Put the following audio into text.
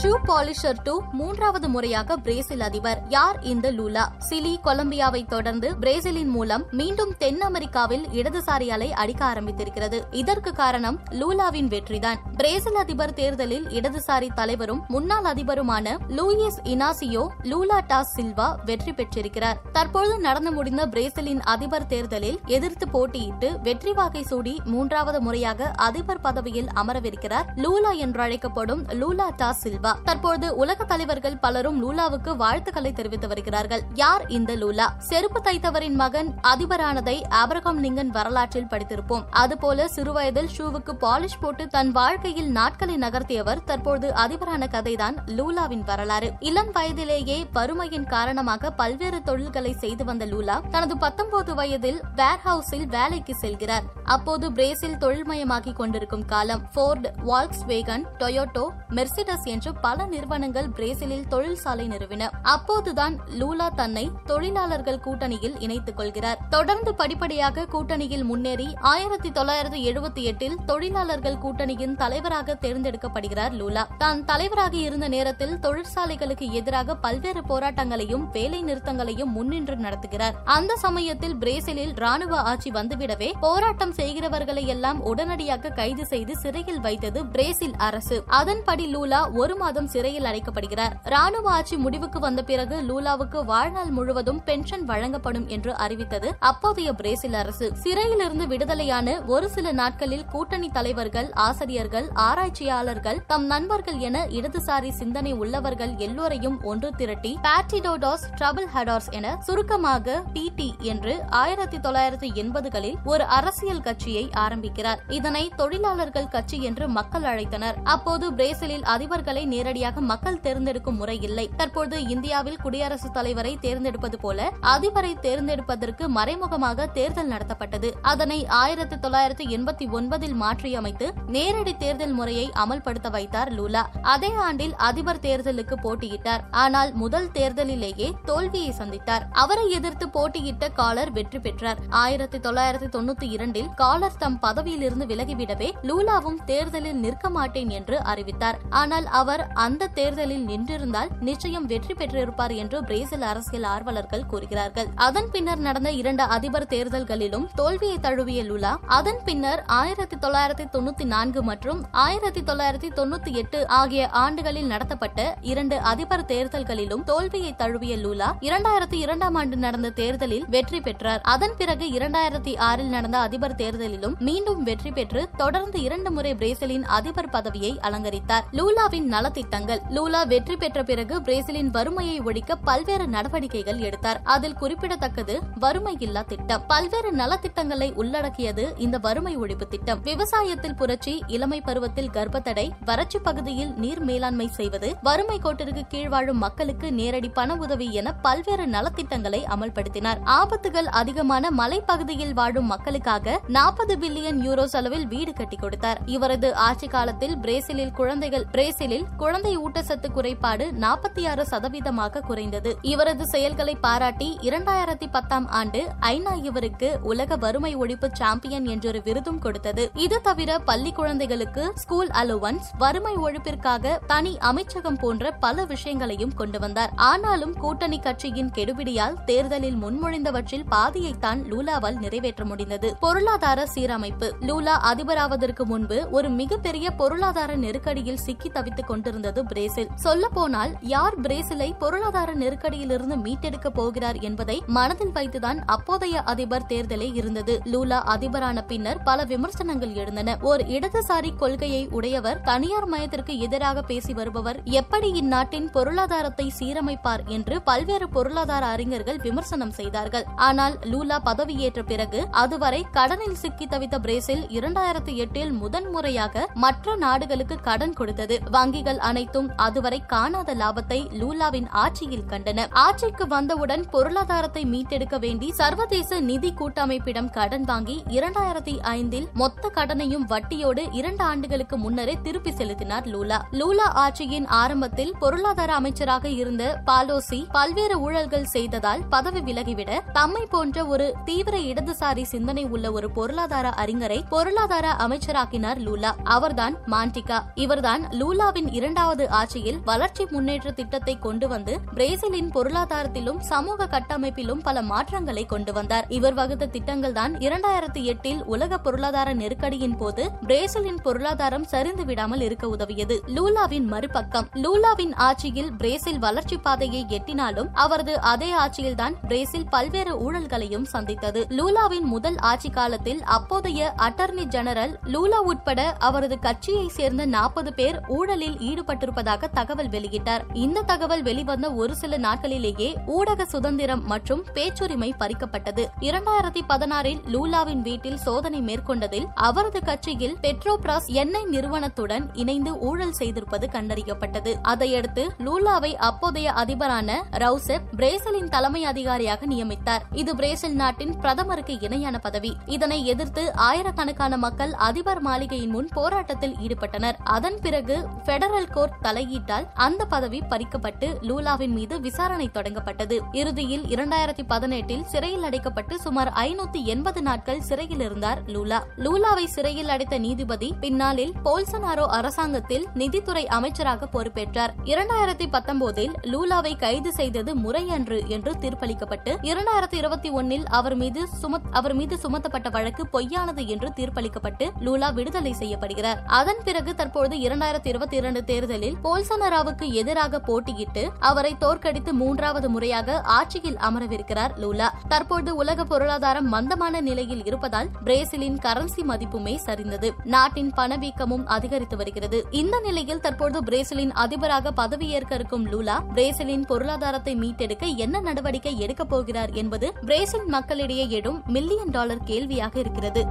shoe polisher to மூன்றாவது முறையாக Brazil அதிபர் யார் இந்த லூலா? சிலி கொலம்பியாவை தொடர்ந்து பிரேசிலின் மூலம் மீண்டும் தென் அமெரிக்காவில் இடதுசாரி அலை அடிக்க ஆரம்பித்திருக்கிறது. இதற்கு காரணம் லூலாவின் வெற்றிதான். பிரேசில் அதிபர் தேர்தலில் இடதுசாரி தலைவரும் முன்னாள் அதிபருமான Luiz Inacio Lula da Silva வெற்றி பெற்றிருக்கிறார். தற்பொழுது நடந்து முடிந்த பிரேசிலின் அதிபர் தேர்தலில் எதிர்த்து போட்டியிட்டு வெற்றி வாகை சூடி மூன்றாவது முறையாக அதிபர் பதவியில் அமரவிருக்கிறார். லூலா என்றழைக்கப்படும் லூலா டாஸ் சில்வா தற்போது உலக தலைவர்கள் பலரும் லூலாவுக்கு வாழ்த்துக்களை தெரிவித்து வருகிறார்கள். யார் இந்த லூலா? செருப்பு தைத்தவரின் மகன் அதிபரானதை ஆபரகம் லிங்கன் வரலாற்றில் படித்திருப்போம். அதுபோல சிறுவயதில் ஷூவுக்கு பாலிஷ் போட்டு தன் வாழ்க்கையில் நாட்களை நகர்த்தியவர் தற்போது அதிபரான கதைதான் லூலாவின் வரலாறு. இளம் வயதிலேயே வறுமையின் காரணமாக பல்வேறு தொழில்களை செய்து வந்த லூலா தனது பத்தொன்பது வயதில் வேர்ஹவுஸில் வேலைக்கு செல்கிறார். அப்போது பிரேசில் தொழில்மயமாகிக் கொண்டிருக்கும் காலம் Ford Volkswagen Toyota Mercedes என்று பல நிறுவனங்கள் பிரேசிலில் தொழிற்சாலை நிறுவின. அப்போதுதான் லூலா தன்னை தொழிலாளர்கள் கூட்டணியில் இணைத்துக் கொள்கிறார். தொடர்ந்து படிப்படியாக கூட்டணியில் முன்னேறி ஆயிரத்தி தொள்ளாயிரத்தி எழுபத்தி எட்டில் தொழிலாளர்கள் கூட்டணியின் தலைவராக தேர்ந்தெடுக்கப்படுகிறார் லூலா. தான் தலைவராக இருந்த நேரத்தில் தொழிற்சாலைகளுக்கு எதிராக பல்வேறு போராட்டங்களையும் வேலை நிறுத்தங்களையும் முன்னின்று நடத்துகிறார். அந்த சமயத்தில் பிரேசிலில் ராணுவ ஆட்சி வந்துவிடவே போராட்டம் செய்கிறவர்களை எல்லாம் உடனடியாக கைது செய்து சிறையில் வைத்தது பிரேசில் அரசு. அதன்படி லூலா ஒரு மாதம் சிறையில் அடைக்கப்படுகிறார். ராணுவ ஆட்சி முடிவுக்கு வந்த பிறகு லூலாவுக்கு வாழ்நாள் முழுவதும் பென்ஷன் வழங்கப்படும் என்று அறிவித்தது அப்போதைய பிரேசில் அரசு. சிறையிலிருந்து விடுதலையான ஒரு சில நாட்களில் கூட்டணி தலைவர்கள் ஆசிரியர்கள் ஆராய்ச்சியாளர்கள் தம் நண்பர்கள் என இடதுசாரி சிந்தனை உள்ளவர்கள் எல்லோரையும் ஒன்று திரட்டி பேட்டிடோடாஸ் ட்ரபிள் ஹெடார்ஸ் என சுருக்கமாக பிடி என்று ஆயிரத்தி தொள்ளாயிரத்தி எண்பதுகளில் ஒரு அரசியல் கட்சியை ஆரம்பிக்கிறார். இதனை தொழிலாளர்கள் கட்சி என்று மக்கள் அழைத்தனர். அப்போது பிரேசிலில் அதிபர்களை நேரடியாக மக்கள் தேர்ந்தெடுக்கும் முறை இல்லை. தற்போது இந்தியாவில் குடியரசுத் தலைவரை தேர்ந்தெடுப்பது போல அதிபரை தேர்ந்தெடுப்பதற்கு மறைமுகமாக தேர்தல் நடத்தப்பட்டது. அதனை ஆயிரத்தி தொள்ளாயிரத்தி எண்பத்தி ஒன்பதில் மாற்றியமைத்து நேரடி தேர்தல் முறையை அமல்படுத்த வைத்தார் லூலா. அதே ஆண்டில் அதிபர் தேர்தலுக்கு போட்டியிட்டார். ஆனால் முதல் தேர்தலிலேயே தோல்வியை சந்தித்தார். அவரை எதிர்த்து போட்டியிட்ட காலர் வெற்றி பெற்றார். ஆயிரத்தி தொள்ளாயிரத்தி தொண்ணூத்தி இரண்டில் காலர் தம் பதவியிலிருந்து விலகிவிடவே லூலாவும் தேர்தலில் நிற்க மாட்டேன் என்று அறிவித்தார். ஆனால் அவர் அந்த தேர்தலில் நின்றிருந்தால் நிச்சயம் வெற்றி பெற்றிருப்பார் என்று பிரேசில் அரசியல் ஆர்வலர்கள் கூறுகிறார்கள். அதன் பின்னர் நடந்த இரண்டு அதிபர் தேர்தல்களிலும் தோல்வியை தழுவிய லுலா அதன் பின்னர் ஆயிரத்தி தொள்ளாயிரத்தி தொண்ணூத்தி நான்கு மற்றும் ஆயிரத்தி தொள்ளாயிரத்தி தொண்ணூத்தி எட்டு ஆகிய ஆண்டுகளில் நடத்தப்பட்ட இரண்டு அதிபர் தேர்தல்களிலும் தோல்வியை தழுவிய லூலா இரண்டாயிரத்தி இரண்டாம் ஆண்டு நடந்த தேர்தலில் வெற்றி பெற்றார். அதன் பிறகு இரண்டாயிரத்தி ஆறில் நடந்த அதிபர் தேர்தலிலும் மீண்டும் வெற்றி பெற்று தொடர்ந்து இரண்டு முறை பிரேசிலின் அதிபர் பதவியை அலங்கரித்தார். லூலாவின் நலத்திட்டங்கள் லூலா வெற்றி பெற்ற பிறகு பிரேசிலின் வறுமையை ஒழிக்க பல்வேறு நடவடிக்கைகள் எடுத்தார். அதில் குறிப்பிடத்தக்கது வறுமை இல்லா திட்டம். பல்வேறு நலத்திட்டங்களை உள்ளடக்கியது இந்த வறுமை ஒழிப்பு திட்டம். விவசாயத்தில் புரட்சி இளமை பருவத்தில் கர்ப்பத்தடை வறட்சி பகுதியில் நீர் மேலாண்மை செய்வது வறுமை கோட்டிற்கு கீழ் வாழும் மக்களுக்கு நேரடி பண உதவி என பல்வேறு நலத்திட்டங்களை அமல்படுத்தினார். ஆபத்துகள் அதிகமான மலைப்பகுதியில் வாழும் மக்களுக்காக நாற்பது பில்லியன் யூரோ செலவில் வீடு கட்டி கொடுத்தார். இவரது ஆட்சி காலத்தில் பிரேசிலில் குழந்தைகள் பிரேசிலில் குழந்தை ஊட்டச்சத்து குறைபாடு நாற்பத்தி ஆறு சதவீதமாக குறைந்தது. இவரது செயல்களை பாராட்டி இரண்டாயிரத்தி பத்தாம் ஆண்டு ஐநா இவருக்கு உலக வறுமை ஒழிப்பு சாம்பியன் என்றொரு விருதும் கொடுத்தது. இது தவிர பள்ளி குழந்தைகளுக்கு ஸ்கூல் அலுவன்ஸ் வறுமை ஒழிப்பிற்காக தனி அமைச்சகம் போன்ற பல விஷயங்களையும் கொண்டு வந்தார். ஆனாலும் கூட்டணி கட்சியின் கெடுபிடியால் தேர்தலில் முன்மொழிந்தவற்றில் பாதியைத்தான் லூலாவால் நிறைவேற்ற முடிந்தது. பொருளாதார சீரமைப்பு. லூலா அதிபராவதற்கு முன்பு ஒரு மிகப்பெரிய பொருளாதார நெருக்கடியில் சிக்கி தவித்துக் கொண்டிருந்தது பிரேசில். சொல்ல போனால் யார் பிரேசிலை பொருளாதார நெருக்கடியிலிருந்து மீட்டெடுக்க போகிறார் என்பதை மனதில் வைத்துதான் அப்போதைய அதிபர் தேர்தலே இருந்தது. லூலா அதிபரான பின்னர் பல விமர்சனங்கள் எழுந்தன. ஓர் இடதுசாரி கொள்கையை உடையவர் தனியார் மயத்திற்கு எதிராக பேசி வருபவர் எப்படி இந்நாட்டின் பொருளாதாரத்தை சீரமைப்பார் என்று பல்வேறு பொருளாதார அறிஞர்கள் விமர்சனம் செய்தார்கள். ஆனால் லூலா பதவியேற்ற பிறகு அதுவரை கடனில் சிக்கி தவித்த பிரேசில் இரண்டாயிரத்தி எட்டில் முதன்முறையாக மற்ற நாடுகளுக்கு கடன் கொடுத்தது. வங்கிகள் அனைத்தும் அதுவரை காணாத லாபத்தை லூலாவின் ஆட்சியில் கண்டன. ஆட்சிக்கு வந்தவுடன் பொருளாதாரத்தை மீட்டெடுக்க வேண்டி சர்வதேச நிதி கூட்டமைப்பிடம் கடன் வாங்கி இரண்டாயிரத்தி ஐந்தில் மொத்த கடனையும் வட்டியோடு இரண்டு ஆண்டுகளுக்கு முன்னரே திருப்பி செலுத்தினார் லூலா. லூலா ஆட்சியின் ஆரம்பத்தில் பொருளாதார அமைச்சராக இருந்த பாலோசி பல்வேறு ஊழல்கள் செய்ததால் பதவி விலகிவிட தம்மை போன்ற ஒரு தீவிர இடதுசாரி சிந்தனை உள்ள ஒரு பொருளாதார அறிஞரை பொருளாதார அமைச்சராக்கினார் லூலா. அவர்தான் மாண்டிகா. இவர்தான் லூலாவின் இரண்டாவது ஆட்சியில் வளர்ச்சி முன்னேற்ற திட்டத்தை கொண்டு வந்து பிரேசிலின் பொருளாதாரத்திலும் சமூக கட்டமைப்பிலும் பல மாற்றங்களை கொண்டு வந்தார். இவர் வகுத்த திட்டங்கள் தான் இரண்டாயிரத்தி எட்டில் உலக பொருளாதார நெருக்கடியின் போது பிரேசிலின் பொருளாதாரம் சரிந்து விடாமல் இருக்க உதவியது. லூலாவின் மறுபக்கம். லூலாவின் ஆட்சியில் பிரேசில் வளர்ச்சி பாதையை எட்டினாலும் அவரது அதே ஆட்சியில்தான் பிரேசில் பல்வேறு ஊழல்களையும் சந்தித்தது. லூலாவின் முதல் ஆட்சி காலத்தில் அப்போதைய அட்டர்னி ஜெனரல் லூலா உட்பட அவரது கட்சியை சேர்ந்த நாற்பது பேர் ஊழலில் ஈடுபட்டிருப்பதாக தகவல் வெளியிட்டார். இந்த தகவல் வெளிவந்த ஒரு சில நாட்களிலேயே ஊடக சுதந்திரம் மற்றும் பேச்சுரிமை பறிக்கப்பட்டது. இரண்டாயிரத்தி பதினாறில் லூலாவின் வீட்டில் சோதனை மேற்கொண்டதில் அவரது கட்சியில் பெட்ரோபிராஸ் எண்ணெய் நிறுவனத்துடன் இணைந்து ஊழல் செய்திருப்பது கண்டறியப்பட்டது. அதையடுத்து லூலாவை அப்போதைய அதிபரான ரவுசெப் பிரேசிலின் தலைமை அதிகாரியாக நியமித்தார். இது பிரேசில் நாட்டின் பிரதமருக்கு இணையான பதவி. இதனை இதனை எதிர்த்து ஆயிரக்கணக்கான மக்கள் அதிபர் மாளிகையின் முன் போராட்டத்தில் ஈடுபட்டனர். அதன் பிறகு பெடரல் கோர்ட் தலையீட்டால் அந்த பதவி பறிக்கப்பட்டு லூலாவின் மீது விசாரணை தொடங்கப்பட்டது. இறுதியில் இரண்டாயிரத்தி பதினெட்டில் சிறையில் அடைக்கப்பட்டு சுமார் ஐநூத்தி எண்பது நாட்கள் சிறையில் இருந்தார் லூலா. லூலாவை சிறையில் அடைத்த நீதிபதி பின்னாளில் போல்சனாரோ அரசாங்கத்தில் நிதித்துறை அமைச்சராக பொறுப்பேற்றார். இரண்டாயிரத்தி பத்தொன்பதில் லூலாவை கைது செய்தது முறையன்று என்று தீர்ப்பளிக்கப்பட்டு இரண்டாயிரத்தி இருபத்தி ஒன்னில் அவர் மீது சுமத் அவர் மீது சுமத்தப்பட்ட வழக்கு பொய்யானது என்று தீர்ப்பளிக்கப்பட்டு லூலா விடுதலை செய்யப்படுகிறார். அதன் பிறகு தற்போது இரண்டாயிரத்தி இருபத்தி இரண்டு தேர்தலில் போல்சனராவுக்கு எதிராக போட்டியிட்டு அவரை தோற்கடித்து மூன்றாவது முறையாக ஆட்சியில் அமரவிருக்கிறார் லூலா. தற்போது உலக பொருளாதாரம் மந்தமான நிலையில் இருப்பதால் பிரேசிலின் கரன்சி மதிப்புமே சரிந்தது. நாட்டின் பணவீக்கமும் அதிகரித்து வருகிறது. இந்த நிலையில் தற்போது பிரேசிலின் அதிபராக பதவியேற்க இருக்கும் லூலா பிரேசிலின் பொருளாதாரத்தை மீட்டெடுக்க என்ன நடவடிக்கை எடுக்கப் போகிறார் என்பது பிரேசில் மக்களிடையே எழும் மில்லியன் டாலர் கேள்வியாக இருக்கிறது.